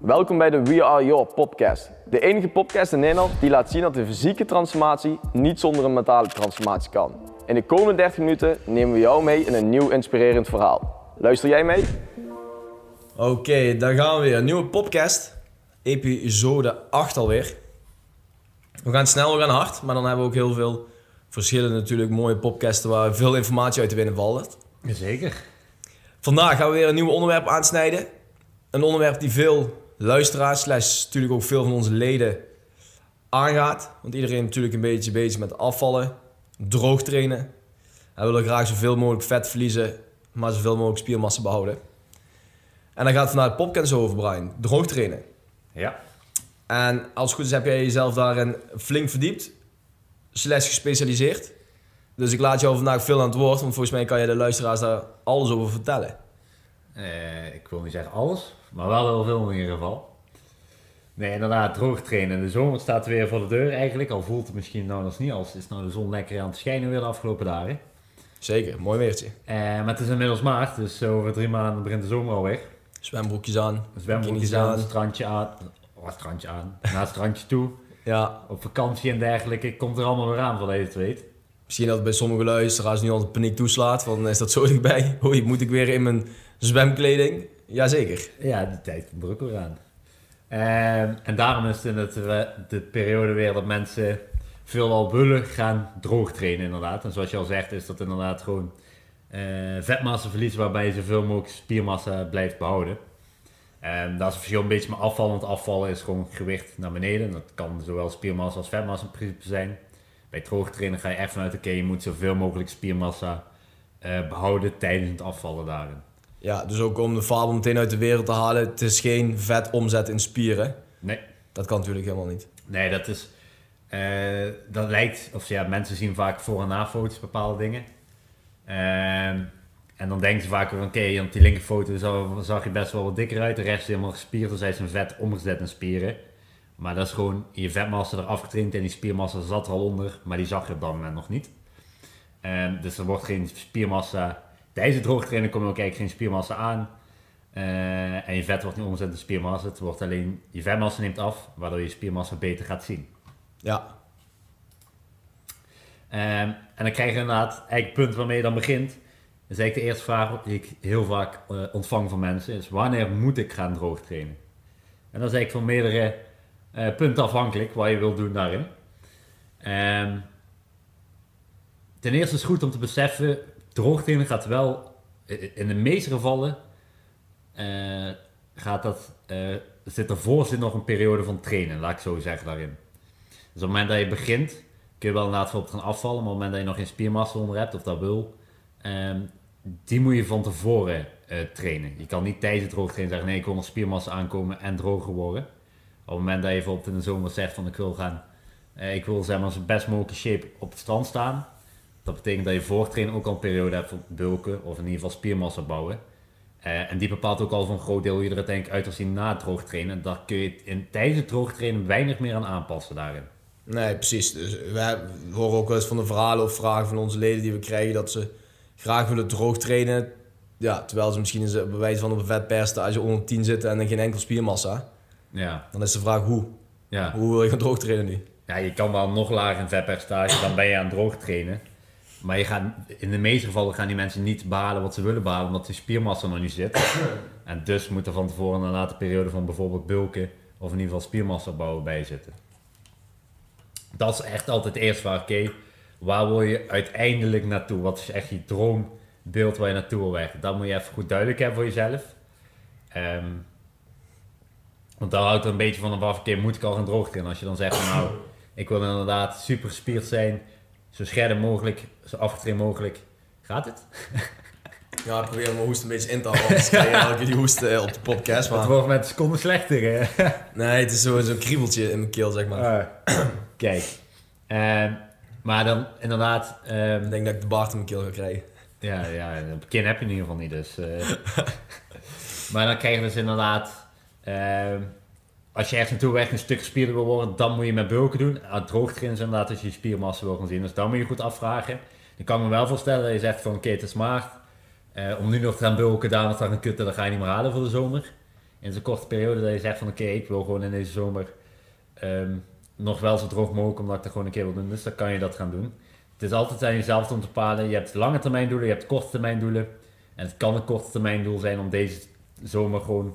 Welkom bij de We Are Your podcast. De enige podcast in Nederland die laat zien dat de fysieke transformatie niet zonder een mentale transformatie kan. In de komende 30 minuten nemen we jou mee in een nieuw inspirerend verhaal. Luister jij mee? Oké, daar gaan we weer. Een nieuwe podcast. Episode 8 alweer. We gaan snel, we gaan hard. Maar dan hebben we ook heel veel verschillende natuurlijk mooie podcasten waar veel informatie uit te winnen valt. Zeker. Vandaag gaan we weer een nieuw onderwerp aansnijden. Een onderwerp die veel luisteraars, slash natuurlijk ook veel van onze leden aangaat. Want iedereen is natuurlijk een beetje bezig met afvallen, droog trainen. Hij wil graag zoveel mogelijk vet verliezen, maar zoveel mogelijk spiermassa behouden. En dan gaat het podcast over, Brian. Droog trainen. Ja. En als het goed is heb jij jezelf daarin flink verdiept, slash gespecialiseerd. Dus ik laat jou vandaag veel aan het woord, want volgens mij kan je de luisteraars daar alles over vertellen. Eh, ik wil niet zeggen alles, maar wel heel veel in ieder geval. Nee, inderdaad, droog trainen. De zomer staat weer voor de deur eigenlijk. Al voelt het misschien nou nog niet als is nou de zon lekker aan het schijnen weer de afgelopen dagen. Zeker, mooi weertje. Eh, maar het is inmiddels maart, dus over drie maanden begint de zomer alweer. Zwembroekjes aan, Zwembroekjes aan, strandje aan. Oh, strandje aan. Naar het strandje toe. Ja, Op vakantie en dergelijke. Komt er allemaal weer aan, voor je het weet. Misschien dat het bij sommige luisteraars nu al de paniek toeslaat. Van is dat zo dichtbij? Oei, moet ik weer in mijn zwemkleding? Jazeker. Ja, die tijd komt er aan. Ehm, en daarom is het in het, eh, de periode weer dat mensen veelal willen gaan droog trainen inderdaad. En zoals je al zegt is dat inderdaad gewoon eh vetmassaverlies waarbij je zoveel mogelijk spiermassa blijft behouden. Ehm, dat is het verschil een beetje met afvallen, want afvallen is gewoon gewicht naar beneden. Dat kan zowel spiermassa als vetmassa in principe zijn. Bij droog trainen ga je echt vanuit, oké, je moet zoveel mogelijk spiermassa eh, behouden tijdens het afvallen daarin. Ja, dus ook om de fabel meteen uit de wereld te halen. Het is geen vet omzet in spieren. Nee, Dat kan natuurlijk helemaal niet. Nee, dat is. eh, dat lijkt. Of ja, mensen zien vaak voor- en na-foto's bepaalde dingen. Ehm, en dan denken ze vaak van oké, op die linkerfoto zag, zag je best wel wat dikker uit. De rest is helemaal gespierd, dus hij is een vet omgezet in spieren. Maar dat is gewoon je vetmassa eraf getraind en die spiermassa zat er al onder, maar die zag je op dat moment nog niet. Ehm, dus er wordt geen spiermassa. Tijdens het droogtrainen komt er ook eigenlijk geen spiermassa aan. Eh, en je vet wordt niet omgezet in spiermassa. Het wordt alleen, je vetmassa neemt af, waardoor je spiermassa beter gaat zien. Ja, Ehm, en dan krijg je inderdaad, eigenlijk het punt waarmee je dan begint. is eigenlijk de eerste vraag die ik heel vaak eh, ontvang van mensen. Is wanneer moet ik gaan droog trainen? En dat is eigenlijk van meerdere eh, punten afhankelijk wat je wilt doen daarin. Ehm, ten eerste is het goed om te beseffen, droog trainen gaat wel, in de meeste gevallen, eh, gaat dat, eh, zit ervoor zit nog een periode van trainen, laat ik zo zeggen daarin. Dus op het moment dat je begint, kun je wel inderdaad op gaan afvallen, maar op het moment dat je nog geen spiermassa onder hebt of dat wil, ehm, die moet je van tevoren eh, trainen. Je kan niet tijdens het droog trainen zeggen, nee ik wil nog spiermassa aankomen en droger worden. Op het moment dat je bijvoorbeeld in de zomer zegt van ik wil gaan, eh, ik wil zeg maar zo best mogelijke shape op het strand staan. Dat betekent dat je voor het trainen ook al een periode hebt van bulken of in ieder geval spiermassa bouwen. Eh, en die bepaalt ook al voor een groot deel hoe je er uiteindelijk uit wil zien na het droog trainen. Daar kun je in, tijdens het droog trainen weinig meer aan aanpassen daarin. nee, precies. Dus we horen ook wel eens van de verhalen of vragen van onze leden die we krijgen dat ze graag willen droog trainen. Ja, terwijl ze misschien bij wijze van op een vetperstage onder 10 zitten en dan geen enkel spiermassa. Ja, Dan is de vraag hoe. ja. Hoe wil je gaan droog trainen nu? ja, je kan wel nog lager in vetpercentage, dan ben je aan het droog trainen. Maar je gaat, in de meeste gevallen gaan die mensen niet behalen wat ze willen behalen, omdat die spiermassa nog niet zit. En dus moet er van tevoren een late periode van bijvoorbeeld bulken of in ieder geval spiermassa bouwen bij zitten. Dat is echt altijd de eerste vraag, oké, waar wil je uiteindelijk naartoe? Wat is echt je droombeeld waar je naartoe wil werken? Dat moet je even goed duidelijk hebben voor jezelf. Ehm, want daar houdt er een beetje van af, oké, moet ik al gaan droog trainen? Als je dan zegt van nou, ik wil inderdaad super gespierd zijn, zo scherp mogelijk, zo afgetraind mogelijk. Gaat het? Ja, ik probeer mijn hoest een beetje in te houden. Anders krijg je elke keer die hoest eh, op de podcast. Het Maar wordt met seconden slechter, hè? nee, het is zo- zo'n kriebeltje in mijn keel, zeg maar. Ah, kijk. Ehm, maar dan inderdaad, ehm, Ik denk dat ik de baard in mijn keel ga krijgen. ja, ja, een kin heb je in ieder geval niet, dus. eh. maar dan krijg je dus inderdaad, ehm, als je echt naartoe werkt een stuk gespierder wil worden, dan moet je met bulken doen. Droog trainen is inderdaad als je spiermassa wil gaan zien, dus dan moet je goed afvragen. Dan kan me wel voorstellen dat je zegt van oké, het is maart. Eh, om nu nog te gaan bulken, daar nog te gaan kutten, dat ga je niet meer halen voor de zomer. in zo'n korte periode dat je zegt van oké, ik wil gewoon in deze zomer ehm, nog wel zo droog mogelijk omdat ik dat gewoon een keer wil doen. Dus dan kan je dat gaan doen. Het is altijd aan jezelf om te bepalen. Je hebt lange termijn doelen, je hebt korte termijn doelen. En het kan een korte termijn doel zijn om deze zomer gewoon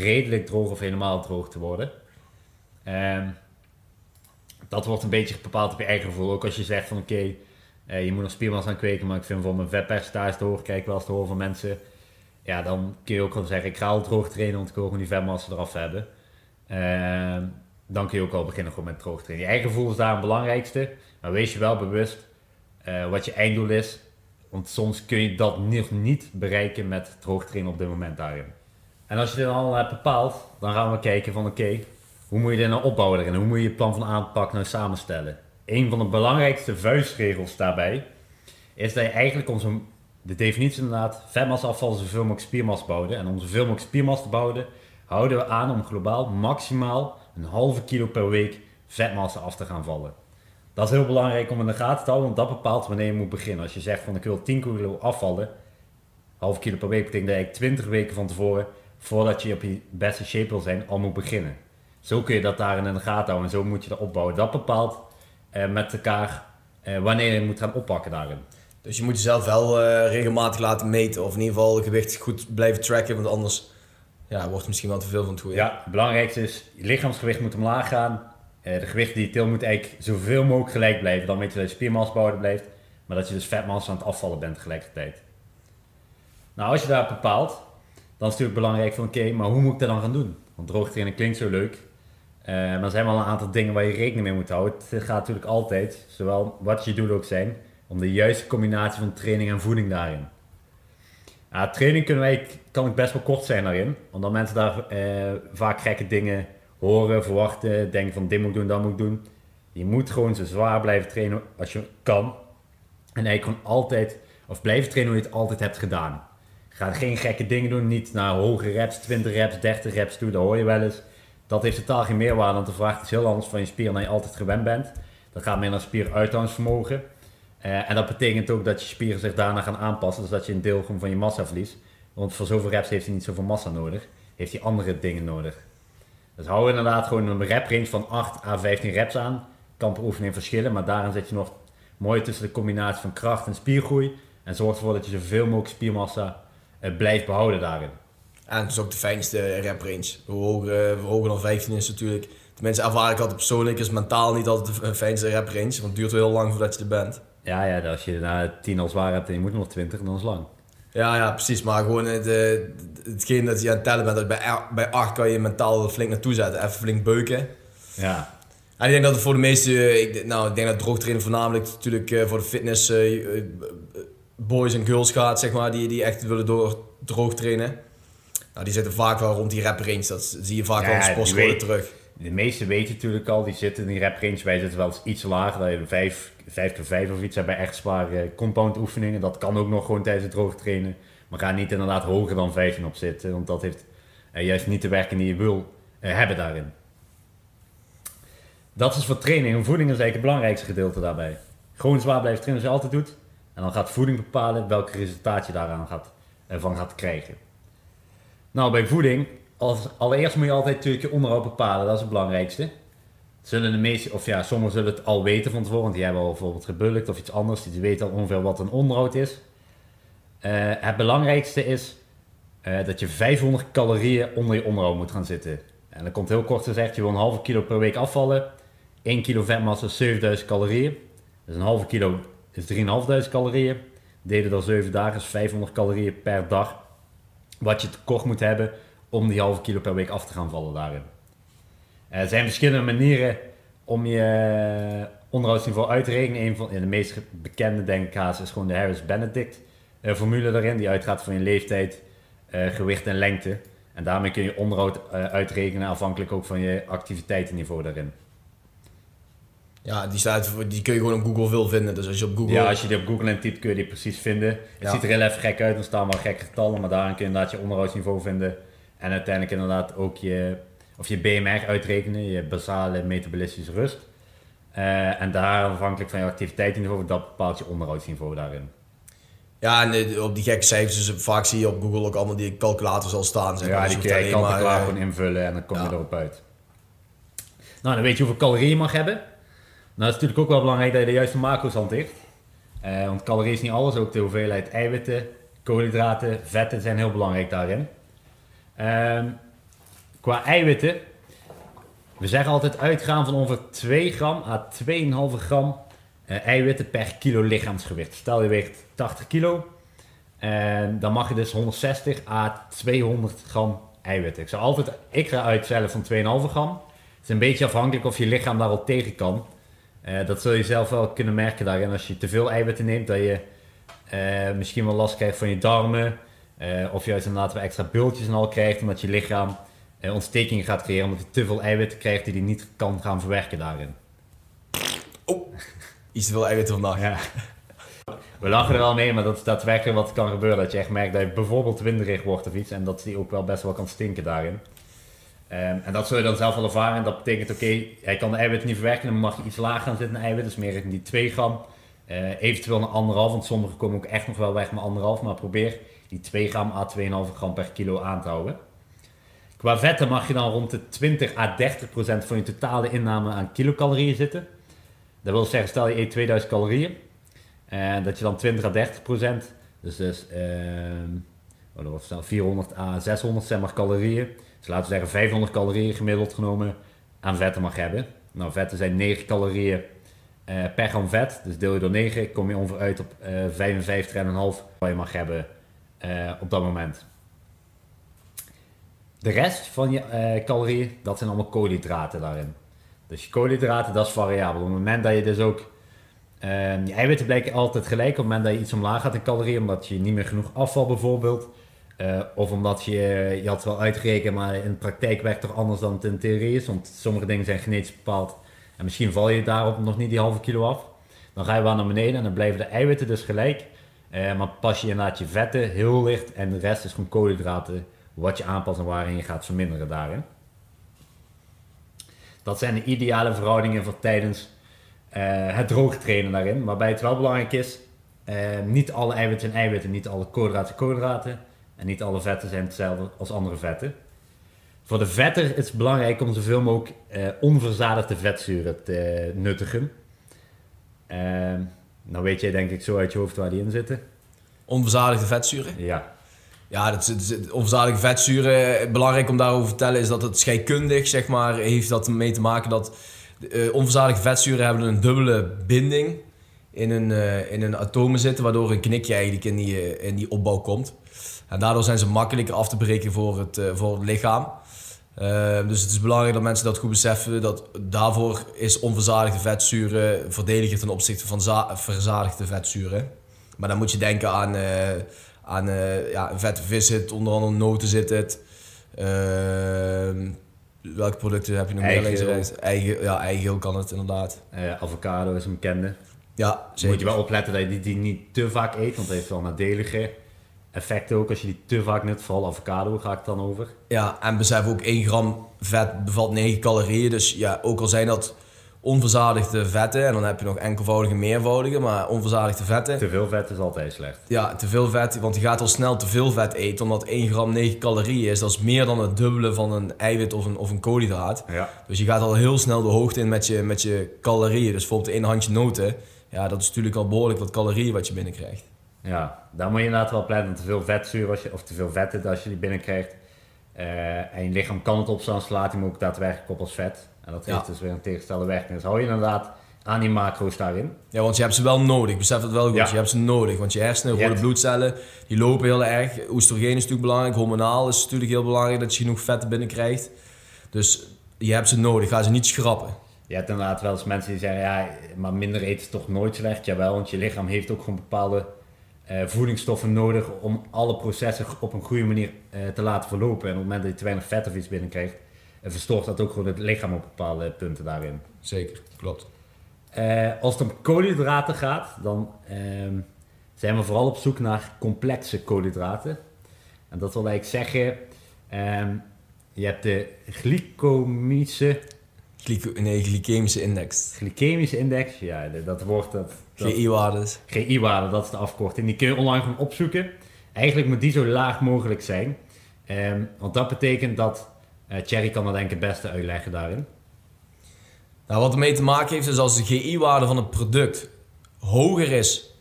redelijk droog of helemaal droog te worden. Ehm, dat wordt een beetje bepaald op je eigen gevoel. Ook als je zegt van oké, eh, je moet nog spiermassa aan kweken, maar ik vind voor mijn vetpercentage te horen, kijk wel eens te horen van mensen. Ja, dan kun je ook wel zeggen, ik ga al droog trainen, want ik wil gewoon die vetmassa eraf hebben. Ehm, dan kun je ook al beginnen gewoon met droog trainen. Je eigen gevoel is daar het belangrijkste. Maar wees je wel bewust uh, wat je einddoel is. Want soms kun je dat nog niet bereiken met droog trainen op dit moment daarin. En als je dit al hebt bepaald, dan gaan we kijken van oké, hoe moet je dit nou opbouwen en hoe moet je je plan van aanpak nou samenstellen? Een van de belangrijkste vuistregels daarbij is dat je eigenlijk onze, de definitie inderdaad, vetmassa afvallen zoveel mogelijk spiermassa bouwen. En om zoveel mogelijk spiermassa te bouwen, houden we aan om globaal maximaal een halve kilo per week vetmassa af te gaan vallen. Dat is heel belangrijk om in de gaten te houden, want dat bepaalt wanneer je moet beginnen. Als je zegt van ik wil 10 kilo afvallen, half kilo per week betekent dat je 20 weken van tevoren, voordat je op je beste shape wil zijn, al moet beginnen. Zo kun je dat daarin in de gaten houden en zo moet je dat opbouwen. Dat bepaalt eh, met elkaar eh, wanneer je moet gaan oppakken daarin. Dus je moet jezelf wel uh, regelmatig laten meten of in ieder geval het gewicht goed blijven tracken, want anders ja, wordt het misschien wel te veel van het goede. Ja, het belangrijkste is, je lichaamsgewicht moet omlaag gaan. Uh, de gewicht die je til moet eigenlijk zoveel mogelijk gelijk blijven. Dan weet je dat je spiermassa behouden blijft, maar dat je dus vetmassa aan het afvallen bent tegelijkertijd. Nou, als je daar bepaalt, dan is het natuurlijk belangrijk van oké, maar hoe moet ik dat dan gaan doen? Want droogtrainen klinkt zo leuk, uh, maar er zijn wel een aantal dingen waar je rekening mee moet houden. Het gaat natuurlijk altijd, zowel wat je doelen ook zijn, om de juiste combinatie van training en voeding daarin. Training kunnen wij, kan ik best wel kort zijn daarin, omdat mensen daar uh, vaak gekke dingen horen, verwachten, denken van dit moet ik doen, dat moet ik doen. Je moet gewoon zo zwaar blijven trainen als je kan. En eigenlijk gewoon altijd, of blijven trainen hoe je het altijd hebt gedaan. Ga geen gekke dingen doen, niet naar hoge reps, 20 reps, 30 reps toe, dat hoor je wel eens. Dat heeft totaal geen meerwaarde, want de vraag is heel anders van je spier dan je altijd gewend bent. Dat gaat meer naar spieruithoudingsvermogen. Uh, en dat betekent ook dat je spieren zich daarna gaan aanpassen, dus dat je een deel van je massa verliest. Want voor zoveel reps heeft hij niet zoveel massa nodig, heeft hij andere dingen nodig. Dus hou inderdaad gewoon een rep range van 8 à 15 reps aan. Kan per oefening verschillen, maar daarin zit je nog mooi tussen de combinatie van kracht en spiergroei. En zorg ervoor dat je zoveel mogelijk spiermassa blijft behouden daarin. En het is ook de fijnste rep range. Hoe hoger, hoe hoger dan 15 is natuurlijk. Tenminste, ervaar ik altijd persoonlijk, is mentaal niet altijd de fijnste rep range. Want het duurt wel heel lang voordat je er bent. Ja, ja als je na 10 al zwaar hebt en je moet nog 20, dan is het lang. Ja, ja, precies. Maar gewoon het, hetgeen dat je aan het tellen bent, dat bij, bij 8 kan je mentaal flink naartoe zetten. Even flink beuken. Ja. En ik denk dat het voor de meeste, ik, nou, ik denk dat droogtrainen voornamelijk natuurlijk eh, voor de fitness uh, boys en girls gaat, zeg maar, die, die echt willen door droog trainen. Nou, die zitten vaak wel rond die rep range. Dat zie je vaak wel in sportscholen terug. De meeste weten natuurlijk al, die zitten in die rep range. Wij zitten wel eens iets lager, dat je 5, 5 keer 5 of iets hebben bij echt zware compound oefeningen. Dat kan ook nog gewoon tijdens het droog trainen. Maar ga niet inderdaad hoger dan 15 op zitten, want dat heeft eh, juist niet de werking die je wil eh, hebben daarin. Dat is voor training. En voeding is eigenlijk het belangrijkste gedeelte daarbij. Gewoon zwaar blijven trainen als je altijd doet. En dan gaat voeding bepalen welk resultaat je daaraan gaat, ervan gaat krijgen. Nou, bij voeding, als, allereerst moet je altijd natuurlijk je onderhoud bepalen. Dat is het belangrijkste. Zullen de meeste, of ja, sommigen zullen het al weten van tevoren, want die hebben al bijvoorbeeld gebulkt of iets anders. Die weten al ongeveer wat een onderhoud is. Uh, het belangrijkste is uh, dat je 500 calorieën onder je onderhoud moet gaan zitten. En dan komt heel kort gezegd, je wil een halve kilo per week afvallen. 1 kilo vetmassa is 7000 calorieën. Dus een halve kilo is 3.500 calorieën. Deden dat 7 dagen is 500 calorieën per dag. Wat je tekort moet hebben om die halve kilo per week af te gaan vallen daarin. Er zijn verschillende manieren om je onderhoudsniveau uit te rekenen. Een van de meest bekende denk ik is gewoon de Harris-Benedict uh, formule daarin. Die uitgaat van je leeftijd, uh, gewicht en lengte. En daarmee kun je onderhoud uitrekenen afhankelijk ook van je activiteitenniveau daarin. Ja, die, staat, die kun je gewoon op Google veel vinden. Dus als je op Google... Ja, als je die op Google intypt kun je die precies vinden. Het ziet er heel even gek uit, dan staan wel gekke getallen. Maar daarin kun je inderdaad je onderhoudsniveau vinden. En uiteindelijk inderdaad ook je, of je BMR uitrekenen, je basale metabolistische rust. Uh, en daar afhankelijk van je activiteitsniveau, dat bepaalt je onderhoudsniveau daarin. Ja, en eh, op die gekke cijfers, dus vaak zie je op Google ook allemaal die calculators al staan. Zeg. Ja, Dus die je kun je maar, eh, gewoon invullen en dan kom je erop uit. Nou, dan weet je hoeveel calorieën je mag hebben. Nou, dat is natuurlijk ook wel belangrijk dat je de juiste macro's hanteert. Eh, want calorieën is niet alles, ook de hoeveelheid eiwitten, koolhydraten, vetten zijn heel belangrijk daarin. Ehm, qua eiwitten, we zeggen altijd uitgaan van ongeveer 2 gram à 2,5 gram eh, eiwitten per kilo lichaamsgewicht. Stel je weegt 80 kilo, en dan mag je dus 160 à 200 gram eiwitten. Ik zou altijd, ik ga uit van 2,5 gram. Het is een beetje afhankelijk of je lichaam daar al tegen kan. Eh, dat zul je zelf wel kunnen merken daarin. Als je te veel eiwitten neemt, dat je eh, misschien wel last krijgt van je darmen. Eh, of juist inderdaad weer extra bultjes en al krijgt, omdat je lichaam ontstekingen gaat creëren. Omdat je te veel eiwitten krijgt die hij niet kan gaan verwerken daarin. Oh, iets te veel eiwitten vandaag. Ja. We lachen er wel mee, maar dat is daadwerkelijk wat kan gebeuren. Dat je echt merkt dat je bijvoorbeeld winderig wordt of iets. En dat die ook wel best wel kan stinken daarin. Ehm, en dat zul je dan zelf wel ervaren. En dat betekent, oké, hij kan de eiwitten niet verwerken. Dan mag je iets lager gaan zitten in eiwit. Dus meer in die 2 gram. Eh, eventueel een anderhalf. Want sommige komen ook echt nog wel weg met anderhalf. Maar probeer die 2 gram à 2,5 gram per kilo aan te houden. Qua vetten mag je dan rond de 20 à 30 procent van je totale inname aan kilocalorieën zitten. Dat wil zeggen, stel je eet 2000 calorieën. En dat je dan 20 à 30 procent, dus, dus ehm, wordt snel 400 à 600 zeg calorieën. Dus laten we zeggen 500 calorieën gemiddeld genomen aan vetten mag hebben. Nou, vetten zijn 9 calorieën eh, per gram vet. Dus deel je door 9, kom je ongeveer uit op eh 55,5 wat je mag hebben eh, op dat moment. De rest van je calorieën, dat zijn allemaal koolhydraten daarin. Dus je koolhydraten, dat is variabel. Op het moment dat je dus ook... ehm, je eiwitten blijken altijd gelijk. Op het moment dat je iets omlaag gaat in calorieën, omdat je niet meer genoeg afval bijvoorbeeld. Eh, of omdat je, je had wel uitgerekend, maar in de praktijk werkt toch anders dan het in theorie is. Want sommige dingen zijn genetisch bepaald. En misschien val je daarop nog niet die halve kilo af. Dan ga je wel naar beneden en dan blijven de eiwitten dus gelijk. Eh, maar pas je inderdaad je vetten heel licht en de rest is gewoon koolhydraten. Wat je aanpast en waarin je gaat verminderen daarin. Dat zijn de ideale verhoudingen voor tijdens eh, het droogtrainen daarin. Waarbij het wel belangrijk is, niet alle eiwitten zijn eiwitten, niet alle koolhydraten koolhydraten. En niet alle vetten zijn hetzelfde als andere vetten. Voor de vetten is het belangrijk om zoveel mogelijk eh, onverzadigde vetzuren te nuttigen. Eh, nou weet jij denk ik zo uit je hoofd waar die in zitten. Onverzadigde vetzuren. Ja, Ja, dat, onverzadigde vetzuren, eh, belangrijk om daarover te vertellen, is dat het scheikundig, zeg maar, heeft dat mee te maken dat eh onverzadigde vetzuren hebben een dubbele binding in een, eh, in een atomen zitten, waardoor een knikje eigenlijk in die, in die opbouw komt. En daardoor zijn ze makkelijker af te breken voor het, eh, voor het lichaam. Eh, dus het is belangrijk dat mensen dat goed beseffen. Dat daarvoor is onverzadigde vetzuren verdediger ten opzichte van za- verzadigde vetzuren. Maar dan moet je denken aan, eh, aan eh, ja, vette vis zit, onder andere noten zit het. Ehm, welke producten heb je nog meer links? Eigen, ja, eigeel kan het inderdaad. avocado is een bekende. Ja, zeker. moet je wel opletten dat je die, die niet te vaak eet, want dat heeft wel nadelige effecten ook als je die te vaak nut. Vooral avocado ga ik dan over. Ja, en besef ook 1 gram vet bevat 9 calorieën. Dus ja, ook al zijn dat onverzadigde vetten, en dan heb je nog enkelvoudige, meervoudige, maar onverzadigde vetten. Te veel vet is altijd slecht. Ja, te veel vet, want je gaat al snel te veel vet eten, omdat 1 gram 9 calorieën is. Dat is meer dan het dubbele van een eiwit of een, of een koolhydraat. Ja. Dus je gaat al heel snel de hoogte in met je, met je calorieën. Dus bijvoorbeeld één handje noten, ja, dat is natuurlijk al behoorlijk wat calorieën wat je binnenkrijgt. Ja, daar moet je inderdaad wel op letten. want Te veel vetzuur als je, of te veel vetten als je die binnenkrijgt. Eh, en je lichaam kan het opslaan, slaat hem ook daadwerkelijk op als vet. En dat heeft Ja. dus weer een tegenstelde werking. Dus hou je inderdaad aan die macro's daarin. Ja, want je hebt ze wel nodig. Besef het wel goed. Ja. Je hebt ze nodig. Want je hersenen, rode bloedcellen, die lopen heel erg. Oestrogeen is natuurlijk belangrijk. Hormonaal is natuurlijk heel belangrijk dat je genoeg vetten binnenkrijgt. Dus je hebt ze nodig. Ga ze niet schrappen. Je hebt inderdaad wel eens mensen die zeggen, ja, maar minder eten is toch nooit slecht. Jawel, want je lichaam heeft ook gewoon bepaalde eh, voedingsstoffen nodig om alle processen op een goede manier eh, te laten verlopen. En op het moment dat je te weinig vet of iets binnenkrijgt, eh, verstoort dat ook gewoon het lichaam op bepaalde punten daarin. Zeker, klopt. Als het om koolhydraten gaat, dan ehm, zijn we vooral op zoek naar complexe koolhydraten. En dat wil eigenlijk zeggen, ehm, je hebt de glycomische, Glyco nee, glycemische index. glycemische index. Ja, dat woord dat, GI-waardes. GI-waarde, dat is de afkorting. Die kun je online gewoon opzoeken. Eigenlijk moet die zo laag mogelijk zijn. Ehm, want dat betekent dat... eh Thierry kan dat denk ik het beste uitleggen daarin. Nou, wat ermee te maken heeft, is als de GI-waarde van het product hoger is,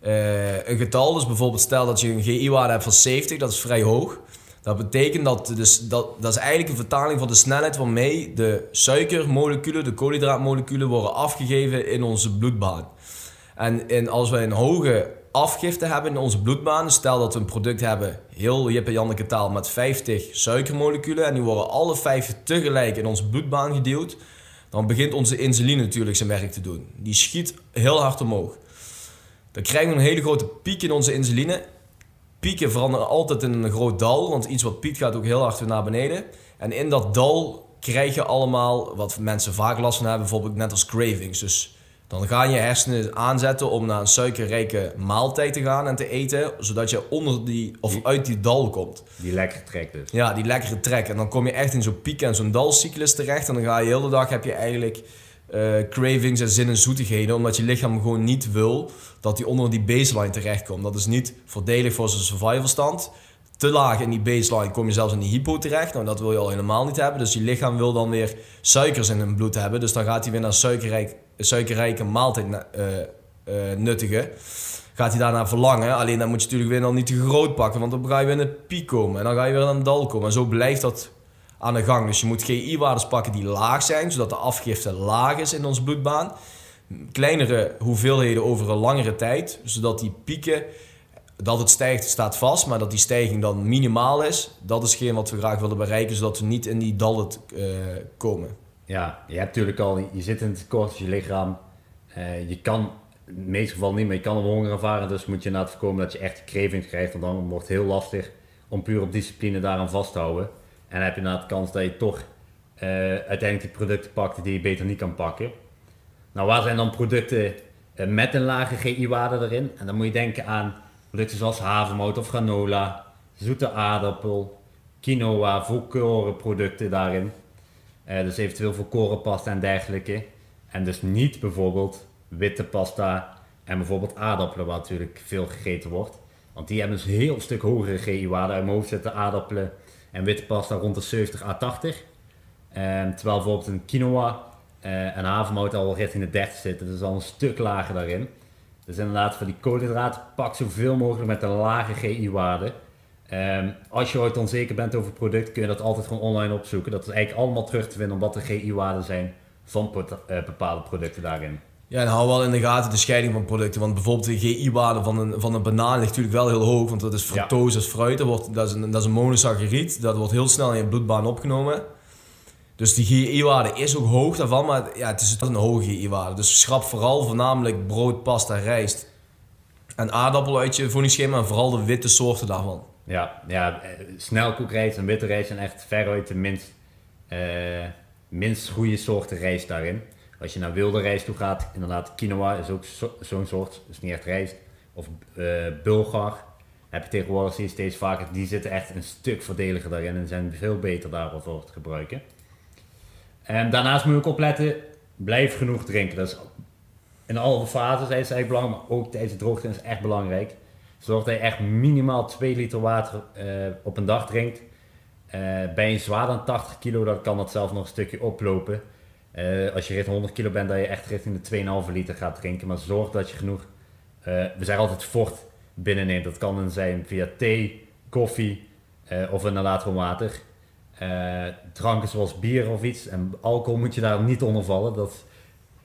eh, een getal, dus bijvoorbeeld stel dat je een GI-waarde hebt van 70, dat is vrij hoog. Dat betekent dat, dus, dat, dat is eigenlijk een vertaling van de snelheid waarmee de suikermoleculen, de koolhydraatmoleculen worden afgegeven in onze bloedbaan. En, als wij een hoge afgifte hebben in onze bloedbaan, stel dat we een product hebben, heel Jip en Janneke taal, met 50 suikermoleculen en die worden alle 50 tegelijk in onze bloedbaan gedeeld, dan begint onze insuline natuurlijk zijn werk te doen. Die schiet heel hard omhoog. Dan krijgen we een hele grote piek in onze insuline. Pieken veranderen altijd in een groot dal, want iets wat piekt gaat ook heel hard weer naar beneden. En in dat dal krijg je allemaal, wat mensen vaak last van hebben, bijvoorbeeld net als cravings. Dus dan gaan je hersenen aanzetten om naar een suikerrijke maaltijd te gaan en te eten, zodat je onder die, of uit die dal komt. Die lekker trekt dus. Ja, die lekkere trek. En dan kom je echt in zo'n piek en zo'n dalcyclus terecht. En dan ga je de hele dag heb je eigenlijk eh, cravings en zin in zoetigheden. Omdat je lichaam gewoon niet wil dat die onder die baseline terechtkomt. Dat is niet voordelig voor zijn survival stand. Te laag in die baseline kom je zelfs in die hypo terecht. Nou, dat wil je al helemaal niet hebben. Dus je lichaam wil dan weer suikers in zijn bloed hebben. Dus dan gaat hij weer naar suikerrijk, suikerrijke maaltijd eh, eh, nuttigen gaat hij daarna verlangen. Alleen dan moet je natuurlijk weer dan niet te groot pakken, want dan ga je weer in het piek komen en dan ga je weer aan een dal komen. En zo blijft dat aan de gang. Dus je moet GI-waardes pakken die laag zijn, zodat de afgifte laag is in onze bloedbaan. Kleinere hoeveelheden over een langere tijd, zodat die pieken, dat het stijgt staat vast, maar dat die stijging dan minimaal is. Dat is geen wat we graag willen bereiken, zodat we niet in die dallen eh, komen. Ja, je hebt natuurlijk al, je zit in het tekort, je lichaam, eh, je kan, in de meeste gevallen niet, maar je kan wel honger ervaren, dus moet je inderdaad voorkomen dat je echt cravings krijgt, want dan wordt het heel lastig om puur op discipline daaraan vast te houden. En dan heb je inderdaad de kans dat je toch eh, uiteindelijk die producten pakt die je beter niet kan pakken. Nou, waar zijn dan producten eh, met een lage GI-waarde erin? En dan moet je denken aan producten zoals havermout of granola, zoete aardappel, quinoa, volkorenproducten daarin. Eh, dus eventueel voor korenpasta en dergelijke. En dus niet bijvoorbeeld witte pasta en bijvoorbeeld aardappelen, waar natuurlijk veel gegeten wordt. Want die hebben dus een heel stuk hogere GI-waarde. Uit mijn hoofd zitten aardappelen en witte pasta rond de 70 à 80. Ehm, terwijl bijvoorbeeld een quinoa eh, en havermout al richting de 30 zitten. Dus al een stuk lager daarin. Dus inderdaad, voor die koolhydraten pak zoveel mogelijk met een lage GI-waarde. Ehm, als je ooit onzeker bent over product, kun je dat altijd gewoon online opzoeken. Dat is eigenlijk allemaal terug te vinden om wat de GI-waarden zijn van eh, bepaalde producten daarin. Ja, en hou wel in de gaten de scheiding van producten. Want bijvoorbeeld de GI-waarde van een, van een banaan ligt natuurlijk wel heel hoog. Want dat is fructose, dat is fruit. Dat, wordt, dat, is een, dat is een monosaccariet. Dat wordt heel snel in je bloedbaan opgenomen. Dus die GI-waarde is ook hoog daarvan. Maar ja, het is een hoge GI-waarde. Dus schrap vooral voornamelijk brood, pasta, rijst en aardappel uit je voedingsschema. En vooral de witte soorten daarvan. Ja, ja snelkoekrijst en witte rijst zijn echt veruit de minst, eh, minst goede soorten rijst daarin. Als je naar wilde rijst toe gaat, inderdaad, quinoa is ook zo- zo'n soort, dus niet echt rijst. Of eh bulgar heb je tegenwoordig zie steeds vaker, die zitten echt een stuk voordeliger daarin en zijn veel beter daarvoor te gebruiken. En daarnaast moet je ook opletten, blijf genoeg drinken. Dat is in alle fases is eigenlijk belangrijk, maar ook tijdens de droogte is echt belangrijk. Zorg dat je echt minimaal 2 liter water eh, op een dag drinkt. Eh, ben je zwaarder dan 80 kilo, dan kan dat zelf nog een stukje oplopen. Eh, als je richting 100 kilo bent, dat je echt richting de 2,5 liter gaat drinken. Maar zorg dat je genoeg, we zeggen altijd fort binnenneemt. Dat kan dan zijn via thee, koffie of inderdaad gewoon water. Eh, dranken zoals bier of iets. En alcohol moet je daar niet onder vallen. Dat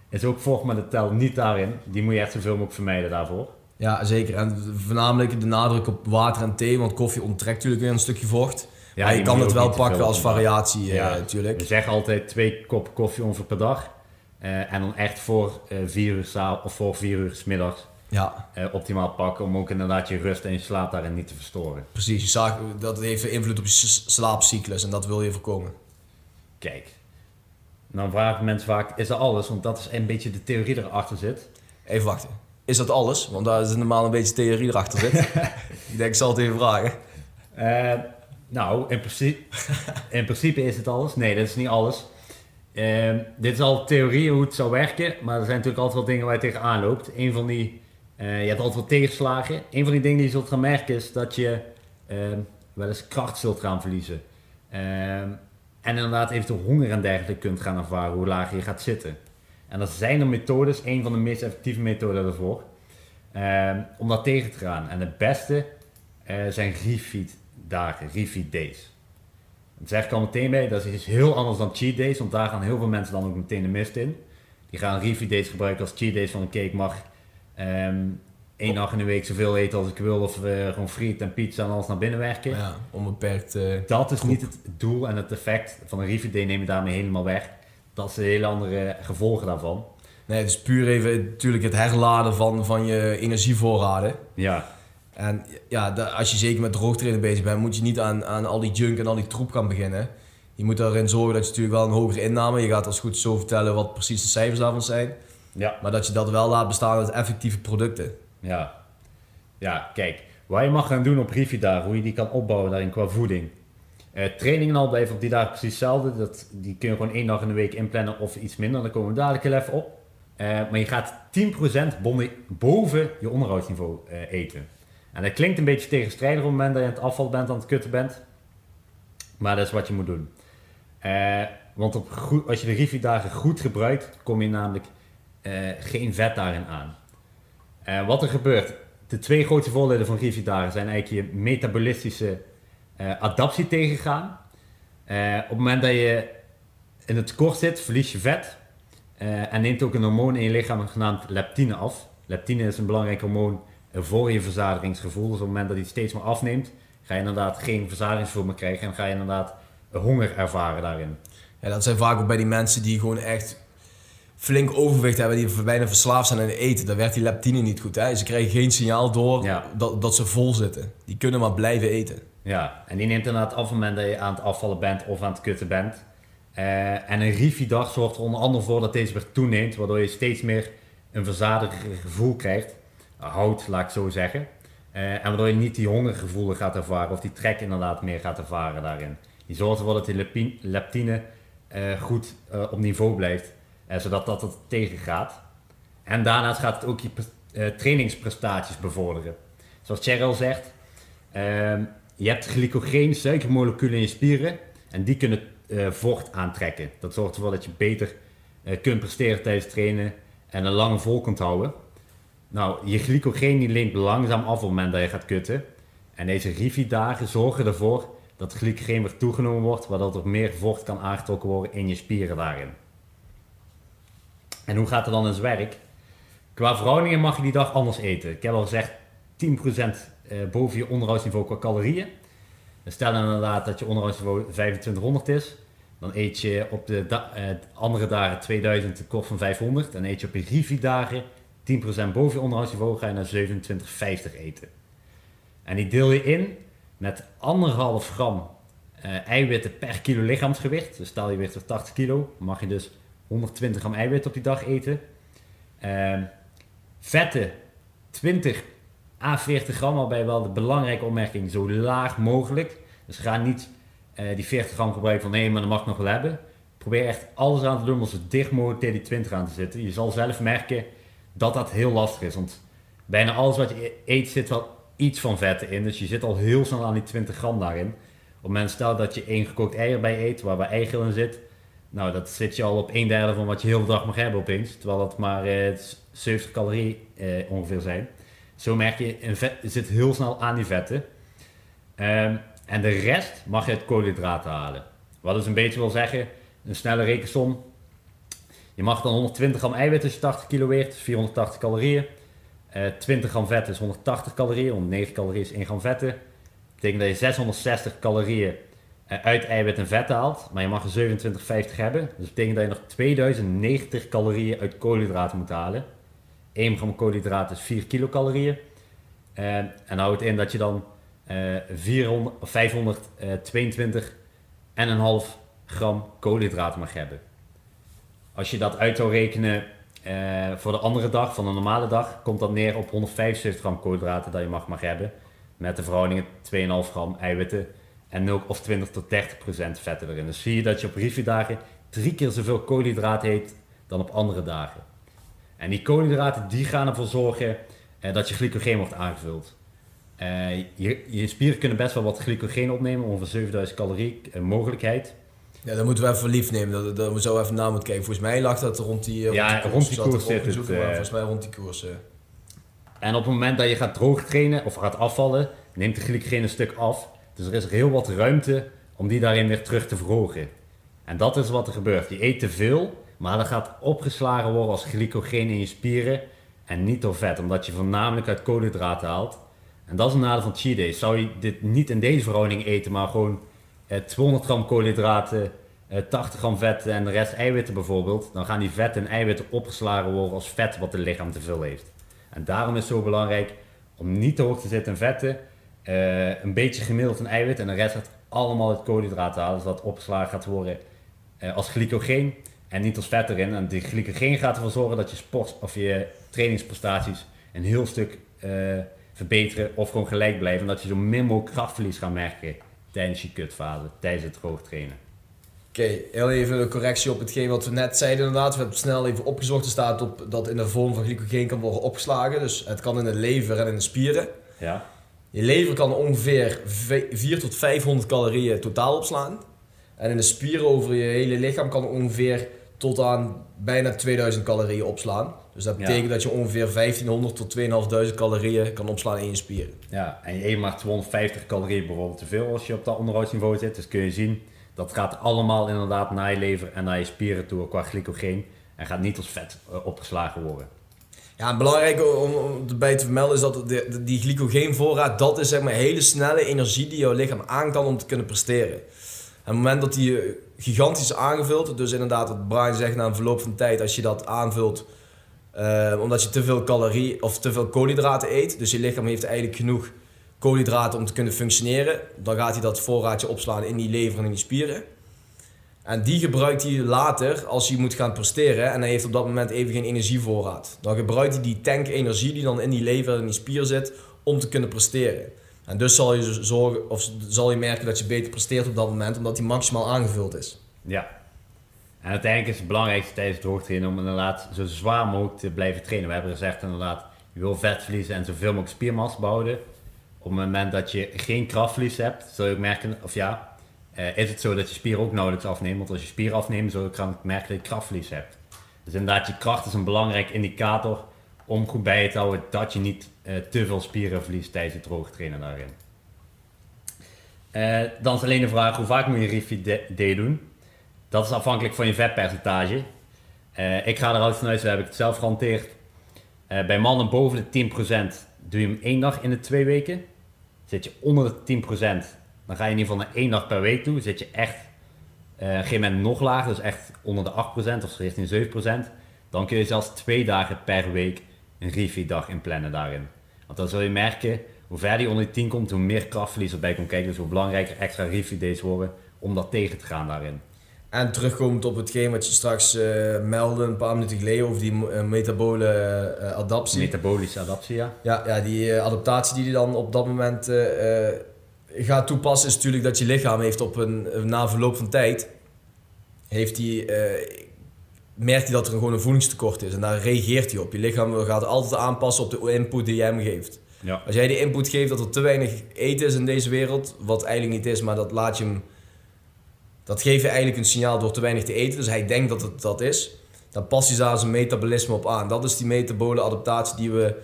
is ook vocht, maar dat telt niet daarin. Die moet je echt zoveel mogelijk vermijden daarvoor. Ja, zeker. En voornamelijk de nadruk op water en thee. Want koffie onttrekt natuurlijk weer een stukje vocht. Ja, maar je kan het wel pakken als variatie eh, Ja. natuurlijk. We zeggen altijd twee koppen koffie ongeveer per dag. Eh, en dan echt voor eh, vier uur s'avonds of voor vier uur 's middags Ja, optimaal pakken. Om ook inderdaad je rust en je slaap daarin niet te verstoren. precies. Je zag, dat heeft invloed op je slaapcyclus en dat wil je voorkomen. Kijk. Dan vragen mensen vaak, is dat alles? Want dat is een beetje de theorie erachter zit. Even wachten. Is dat alles? Want daar is normaal een beetje theorie erachter zit. ik denk, ik zal het even vragen. Eh, nou, in principe, in principe is het alles. Nee, dat is niet alles. Ehm, dit is al theorie hoe het zou werken, maar er zijn natuurlijk altijd wel dingen waar je tegenaan loopt. Een van die, eh, je hebt altijd wel tegenslagen. Een van die dingen die je zult gaan merken is dat je ehm, wel eens kracht zult gaan verliezen. Ehm, en inderdaad eventueel honger en dergelijke kunt gaan ervaren hoe lager je gaat zitten. En dat zijn er methodes, een van de meest effectieve methoden daarvoor, om dat tegen te gaan. En de beste uh, zijn refeed dagen, refeed days. Dat zeg ik al meteen bij, dat is heel anders dan cheat days, want daar gaan heel veel mensen dan ook meteen de mist in. Die gaan refeed days gebruiken als cheat days van een cake mag um, één dag in de week zoveel eten als ik wil, of uh, gewoon friet en pizza en alles naar binnen werken. Ja, onbeperkt. Uh, dat is niet het doel en het effect van een refeed day neem je daarmee helemaal weg. Dat een hele andere gevolgen daarvan. Nee, het is puur even natuurlijk het herladen van, van je energievoorraden. Ja. En ja, als je zeker met droogtrainen bezig bent, moet je niet aan, aan al die junk en al die troep gaan beginnen. Je moet erin zorgen dat je natuurlijk wel een hogere inname, je gaat als goed zo vertellen wat precies de cijfers daarvan zijn. Ja. Maar dat je dat wel laat bestaan uit effectieve producten. Ja. Ja, kijk. Wat je mag gaan doen op Rivida, hoe je die kan opbouwen daarin qua voeding. Uh, trainingen al blijven op die dagen precies hetzelfde. Dat, die kun je gewoon één dag in de week inplannen of iets minder. Dan komen we dadelijk even op. Uh, maar je gaat 10% boven je onderhoudsniveau uh, eten. En dat klinkt een beetje tegenstrijdig op het moment dat je aan het afval bent, aan het kutten bent. Maar dat is wat je moet doen. Want op als je de Rivi-dagen goed gebruikt, kom je namelijk geen vet daarin aan. Wat er gebeurt, de twee grootste voordelen van Rivi-dagen zijn eigenlijk je metabolistische adaptie tegengaan. op het moment dat je in het tekort zit, verlies je vet. en neemt ook een hormoon in je lichaam genaamd leptine af. Leptine is een belangrijk hormoon voor je verzadigingsgevoel. Dus op het moment dat hij steeds meer afneemt, ga je inderdaad geen verzadigingsgevoel meer krijgen en ga je inderdaad honger ervaren daarin. Ja, dat zijn vaak ook bij die mensen die gewoon echt flink overwicht hebben, die bijna verslaafd zijn aan het eten. Dan werkt die leptine niet goed. Hè? Ze krijgen geen signaal door dat, dat ze vol zitten. Die kunnen maar blijven eten. Ja, en die neemt inderdaad af op het moment dat je aan het afvallen bent of aan het kutten bent. Uh, en een Rifi-dag zorgt er onder andere voor dat deze weer toeneemt, waardoor je steeds meer een verzadiger gevoel krijgt houdt, laat ik zo zeggen. Uh, en waardoor je niet die hongergevoelens gaat ervaren of die trek inderdaad meer gaat ervaren daarin. Je zorgt ervoor dat die leptine uh, goed op niveau blijft, zodat dat het tegengaat. En daarnaast gaat het ook je trainingsprestaties bevorderen. Zoals Cheryl zegt, ehm, je hebt glycogeen, suikermoleculen in je spieren en die kunnen vocht aantrekken. Dat zorgt ervoor dat je beter kunt presteren tijdens trainen en een lange vol kunt houden. Nou, je glycogeen die leent langzaam af op het moment dat je gaat kutten. En deze Rivi-dagen zorgen ervoor dat glycogeen weer toegenomen wordt, waardoor er meer vocht kan aangetrokken worden in je spieren daarin. En hoe gaat het dan in zijn werk? Qua verhoudingen mag je die dag anders eten. Ik heb al gezegd, 10% eh, boven je onderhoudsniveau qua calorieën. Stel inderdaad dat je onderhoudsniveau 2500 is. Dan eet je op de eh, andere dagen 2000 tekort van 500. Dan eet je op je Rivi-dagen 10% boven je onderhoudsniveau ga je naar 27,50 eten. En die deel je in met anderhalf gram uh, eiwitten per kilo lichaamsgewicht. Dus stel je weegt 80 kilo, mag je dus 120 gram eiwit op die dag eten. Uh, vetten 20 à 40 gram, waarbij wel de belangrijke opmerking zo laag mogelijk. Dus ga niet uh, die 40 gram gebruiken van nee, maar dat mag ik nog wel hebben. Probeer echt alles aan te doen om zo dicht mogelijk tegen die 20 aan te zitten. Je zal zelf merken dat dat heel lastig is. Want bijna alles wat je eet zit wel iets van vetten in. Dus je zit al heel snel aan die 20 gram daarin. Op het moment stel dat je één gekookt eier bij eet, waar bij eigeel in zit. Nou, dat zit je al op een derde van wat je heel de dag mag hebben opeens. Terwijl dat maar eh, 70 calorieën eh, ongeveer zijn. Zo merk je, een zit heel snel aan die vetten. Um, en de rest mag je uit koolhydraten halen. Wat dus een beetje wil zeggen, een snelle rekensom. Je mag dan 120 gram eiwit als je 80 kilo weegt, 480 calorieën. Uh, eh, 20 gram vet is 180 calorieën, 109 calorieën is 1 gram vetten. Dat betekent dat je 660 calorieën uh, uit eiwit en vet haalt, maar je mag er 2750 hebben. Dus dat betekent dat je nog 2090 calorieën uit koolhydraten moet halen. 1 gram koolhydraten is 4 kilocalorieën. Uh, en houdt in dat je dan 400, 522 en een half gram koolhydraten mag hebben. Als je dat uit zou rekenen uh, voor de andere dag, van de normale dag, komt dat neer op 175 gram koolhydraten dat je mag, mag hebben. Met de verhoudingen 2,5 gram eiwitten en 0 of 20 tot 30 procent vetten erin. Dus zie je dat je op dagen drie keer zoveel koolhydraten eet dan op andere dagen. En die koolhydraten die gaan ervoor zorgen eh, dat je glycogeen wordt aangevuld. Eh, je, je spieren kunnen best wel wat glycogeen opnemen, ongeveer 7000 calorieën uh, mogelijkheid. Ja, dat moeten we even lief nemen. Dat, dat we zo even na moeten kijken. Volgens mij lag dat rond die, uh, ja, rond die koers zit het. volgens mij rond die koers. En op het moment dat je gaat droog trainen of gaat afvallen, neemt de glycogeen een stuk af. Dus er is heel wat ruimte om die daarin weer terug te verhogen. En dat is wat er gebeurt. Je eet te veel, maar dat gaat opgeslagen worden als glycogeen in je spieren en niet door vet, omdat je voornamelijk uit koolhydraten haalt. En dat is een nadeel van cheat days. Zou je dit niet in deze verhouding eten, maar gewoon eh, 200 gram koolhydraten, eh, 80 gram vet en de rest eiwitten bijvoorbeeld, dan gaan die vetten en eiwitten opgeslagen worden als vet wat het lichaam te veel heeft. En daarom is het zo belangrijk om niet te hoog te zitten in vetten, uh, een beetje gemiddeld in eiwit en de rest gaat allemaal uit koolhydraten halen, zodat opgeslagen gaat worden uh, als glycogeen en niet als vet erin. En die glycogeen gaat ervoor zorgen dat je sport of je trainingsprestaties een heel stuk uh, verbeteren of gewoon gelijk blijven. En dat je zo min mogelijk krachtverlies gaat merken tijdens je kutfase, tijdens het droog trainen. Oké, okay, heel even een correctie op hetgeen wat we net zeiden inderdaad. We hebben snel even opgezocht. Er staat op dat in de vorm van glycogeen kan worden opgeslagen. Dus het kan in de lever en in de spieren. Ja. Je lever kan ongeveer 4 tot 500 calorieën totaal opslaan. En in de spieren over je hele lichaam kan ongeveer tot aan bijna 2000 calorieën opslaan. Dus dat betekent ja. dat je ongeveer 1500 tot 2500 calorieën kan opslaan in je spieren. Ja, en je eet maar 250 calorieën bijvoorbeeld te veel als je op dat onderhoudsniveau zit. Dus kun je zien, dat gaat allemaal inderdaad naar je lever en naar je spieren toe qua glycogeen. En gaat niet als vet opgeslagen worden. Ja, belangrijk om, om erbij te vermelden is dat de, de, die glycogeenvoorraad, dat is zeg maar hele snelle energie die jouw lichaam aan kan om te kunnen presteren. Het moment dat die gigantisch is aangevuld, dus inderdaad wat Brian zegt na een verloop van tijd, als je dat aanvult uh, omdat je te veel calorie of te veel koolhydraten eet, dus je lichaam heeft eigenlijk genoeg koolhydraten om te kunnen functioneren, dan gaat hij dat voorraadje opslaan in die lever en in die spieren. En die gebruikt hij later als hij moet gaan presteren en hij heeft op dat moment even geen energievoorraad. Dan gebruikt hij die tank energie die dan in die lever en die spier zit om te kunnen presteren. En dus zal je, zorgen, of zal je merken dat je beter presteert op dat moment omdat die maximaal aangevuld is. Ja. En uiteindelijk is het belangrijkste tijdens het droogtrainen om inderdaad zo zwaar mogelijk te blijven trainen. We hebben gezegd inderdaad, je wil vet verliezen en zoveel mogelijk spiermassa behouden. Op het moment dat je geen krachtverlies hebt, zul je ook merken, of ja, uh, is het zo dat je spier ook nauwelijks afneemt. Want als je spier afneemt, zul je merken dat je krachtverlies hebt. Dus inderdaad, je kracht is een belangrijk indicator om goed bij te houden dat je niet uh, te veel spieren verliest tijdens het droog trainen daarin. Uh, dan is alleen de vraag, hoe vaak moet je Refeed Day doen? Dat is afhankelijk van je vetpercentage. ik ga eruit vanuit, zo heb ik het zelf gehanteerd. bij mannen boven de 10% doe je hem één dag in de twee weken. Zit je onder de 10%, dan ga je in ieder geval naar één dag per week toe. Zit je echt op een gegeven moment nog lager, dus echt onder de 8% of richting 7%. Dan kun je zelfs twee dagen per week een refeed dag inplannen daarin. Want dan zul je merken, hoe verder je onder die 10 komt, hoe meer krachtverlies erbij komt kijken. Dus hoe belangrijker extra refeed days worden om dat tegen te gaan daarin. En terugkomend op hetgeen wat je straks uh, meldde een paar minuten geleden over die uh, metabole uh, adaptie. Metabolische adaptie, ja. Ja, ja die adaptatie die je dan op dat moment gaat toepassen is natuurlijk dat je lichaam heeft op een, na verloop van tijd, heeft die, merkt hij dat er gewoon een voedingstekort is en daar reageert hij op. Je lichaam gaat altijd aanpassen op de input die jij hem geeft. Ja. Als jij de input geeft dat er te weinig eten is in deze wereld, wat eigenlijk niet is, maar dat laat je hem dat geeft je eigenlijk een signaal door te weinig te eten. Dus hij denkt dat het dat is. Dan past hij daar zijn metabolisme op aan. Dat is die metabole adaptatie die we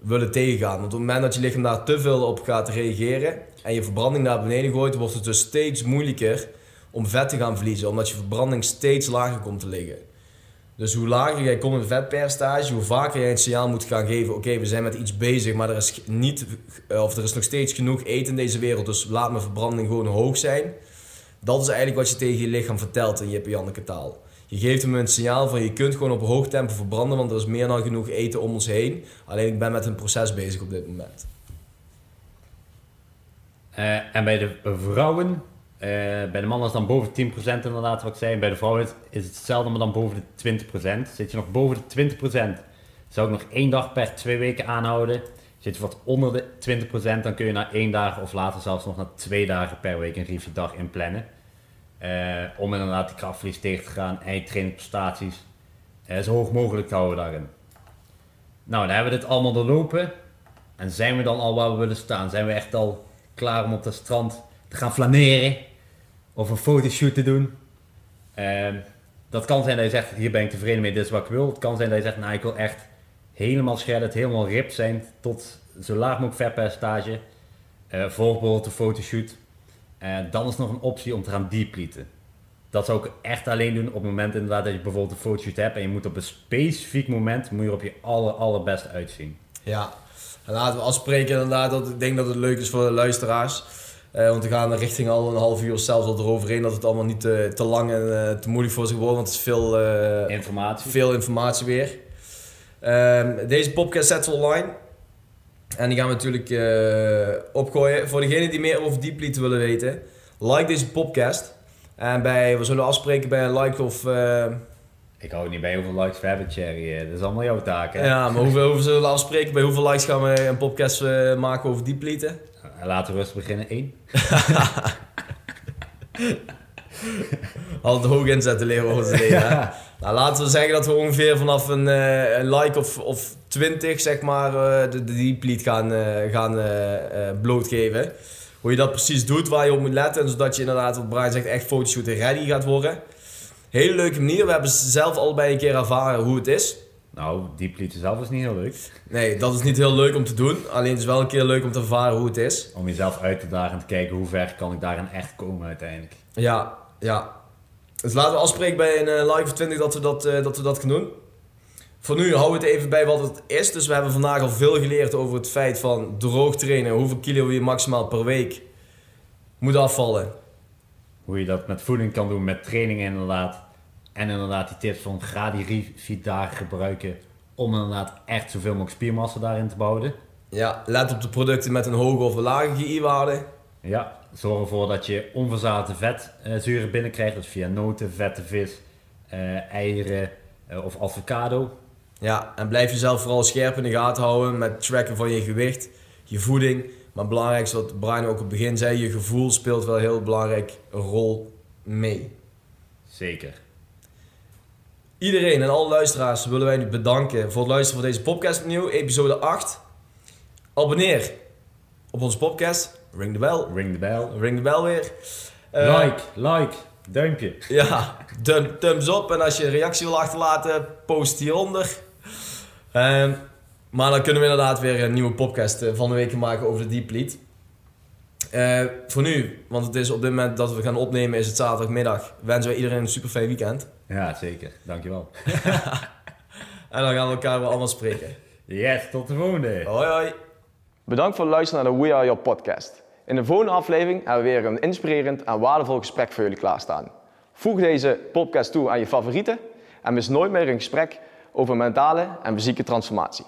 willen tegengaan. Want op het moment dat je lichaam daar te veel op gaat reageren en je verbranding naar beneden gooit, wordt het dus steeds moeilijker om vet te gaan verliezen. Omdat je verbranding steeds lager komt te liggen. Dus hoe lager jij komt in vetpercentage, hoe vaker jij een signaal moet gaan geven: oké, we zijn met iets bezig, maar er is, niet, of er is nog steeds genoeg eten in deze wereld, dus laat mijn verbranding gewoon hoog zijn. Dat is eigenlijk wat je tegen je lichaam vertelt in je Janneke taal. Je geeft hem een signaal van je kunt gewoon op hoog tempo verbranden, want er is meer dan genoeg eten om ons heen. Alleen ik ben met een proces bezig op dit moment. Uh, en bij de vrouwen, bij de mannen is dan boven 10% inderdaad wat ik zei. Bij de vrouwen is het hetzelfde, maar dan boven de 20%. Zit je nog boven de 20%, zou ik nog één dag per twee weken aanhouden. Zit je wat onder de 20%, dan kun je na één dag of later zelfs nog na twee dagen per week een dag inplannen. Eh, om inderdaad die krachtverlies tegen te gaan en je trainingsprestaties eh, zo hoog mogelijk te houden daarin. Nou, dan hebben we dit allemaal doorlopen. En zijn we dan al waar we willen staan? Zijn we echt al klaar om op het strand te gaan flaneren? Of een fotoshoot te doen? Ehm, dat kan zijn dat je zegt, hier ben ik tevreden mee, dit is wat ik wil. Het kan zijn dat je zegt, nou ik wil echt helemaal shredded, helemaal ripped zijn tot zo laag mogelijk vetpercentage. Uh, voor bijvoorbeeld een fotoshoot. Uh, dan is nog een optie om te gaan depleten. Dat zou ik echt alleen doen op het moment inderdaad dat je bijvoorbeeld een fotoshoot hebt en je moet op een specifiek moment moet je op je aller, allerbeste uitzien. Ja, en laten we afspreken inderdaad dat ik denk dat het leuk is voor de luisteraars. Uh, want we gaan richting al een half uur zelfs al eroverheen dat het allemaal niet te, te lang en uh, te moeilijk voor zich wordt, want het is veel, uh, informatie. veel informatie weer. Ehm, deze podcast zetten we online. En die gaan we natuurlijk opgooien. Voor degenen die meer over Deeplead willen weten, like deze podcast. En bij, we zullen afspreken bij een like of ik hou niet bij hoeveel likes we hebben, Thierry. Dat is allemaal jouw taak, hè? Ja, maar hoeveel, hoeveel zullen we afspreken? Bij hoeveel likes gaan we een podcast maken over dieplieten? Laten we rustig beginnen. Eén. Altijd hoog inzetten leren over te leren. Nou, laten we zeggen dat we ongeveer vanaf een, uh, een like of, of 20, zeg maar, uh, de, de deep gaan, gaan blootgeven. Hoe je dat precies doet, waar je op moet letten. Zodat je inderdaad, wat Brian zegt, echt fotoshoot ready gaat worden. Hele leuke manier. We hebben zelf allebei een keer ervaren hoe het is. Nou, dieplieten zelf is niet heel leuk. Nee, dat is niet heel leuk om te doen. Alleen het is wel een keer leuk om te ervaren hoe het is. Om jezelf uit te dagen en te kijken hoe ver kan ik daarin echt komen uiteindelijk. Ja, ja. Dus laten we afspreken bij een uh, live 20 dat we dat, uh, dat we dat gaan doen. Voor nu houden we het even bij wat het is. Dus we hebben vandaag al veel geleerd over het feit van droog trainen. Hoeveel kilo je maximaal per week moet afvallen. Hoe je dat met voeding kan doen, met training inderdaad. En inderdaad die tips van ga die refeed dagen gebruiken om inderdaad echt zoveel mogelijk spiermassa daarin te bouwen. Ja, let op de producten met een hoge of een lage GI-waarde. Ja, zorg ervoor dat je onverzadigde vetzuren binnenkrijgt. Dus via noten, vette vis, uh, eieren uh, of avocado. Ja, en blijf jezelf vooral scherp in de gaten houden met tracken van je gewicht, je voeding. Maar het belangrijkste wat Brian ook op het begin zei, je gevoel speelt wel een heel belangrijk rol mee. Zeker. Iedereen en alle luisteraars willen wij nu bedanken voor het luisteren van deze podcast opnieuw, episode 8. Abonneer op onze podcast. Ring the bell. Ring the bell. Ring the bell weer. Uh, like, like, duimpje. Ja, thumbs up. En als je een reactie wil achterlaten, post hieronder. Uh, maar dan kunnen we inderdaad weer een nieuwe podcast uh, van de week maken over de Deep Lead. Uh, voor nu, want het is op dit moment dat we gaan opnemen, is het zaterdagmiddag. Wensen wij iedereen een super fijn weekend. Ja, zeker. Dankjewel. en dan gaan we elkaar weer allemaal spreken. Yes, tot de volgende. Hoi hoi. Bedankt voor het luisteren naar de We Are Your podcast. In de volgende aflevering hebben we weer een inspirerend en waardevol gesprek voor jullie klaarstaan. Voeg deze podcast toe aan je favorieten en mis nooit meer een gesprek over mentale en fysieke transformatie.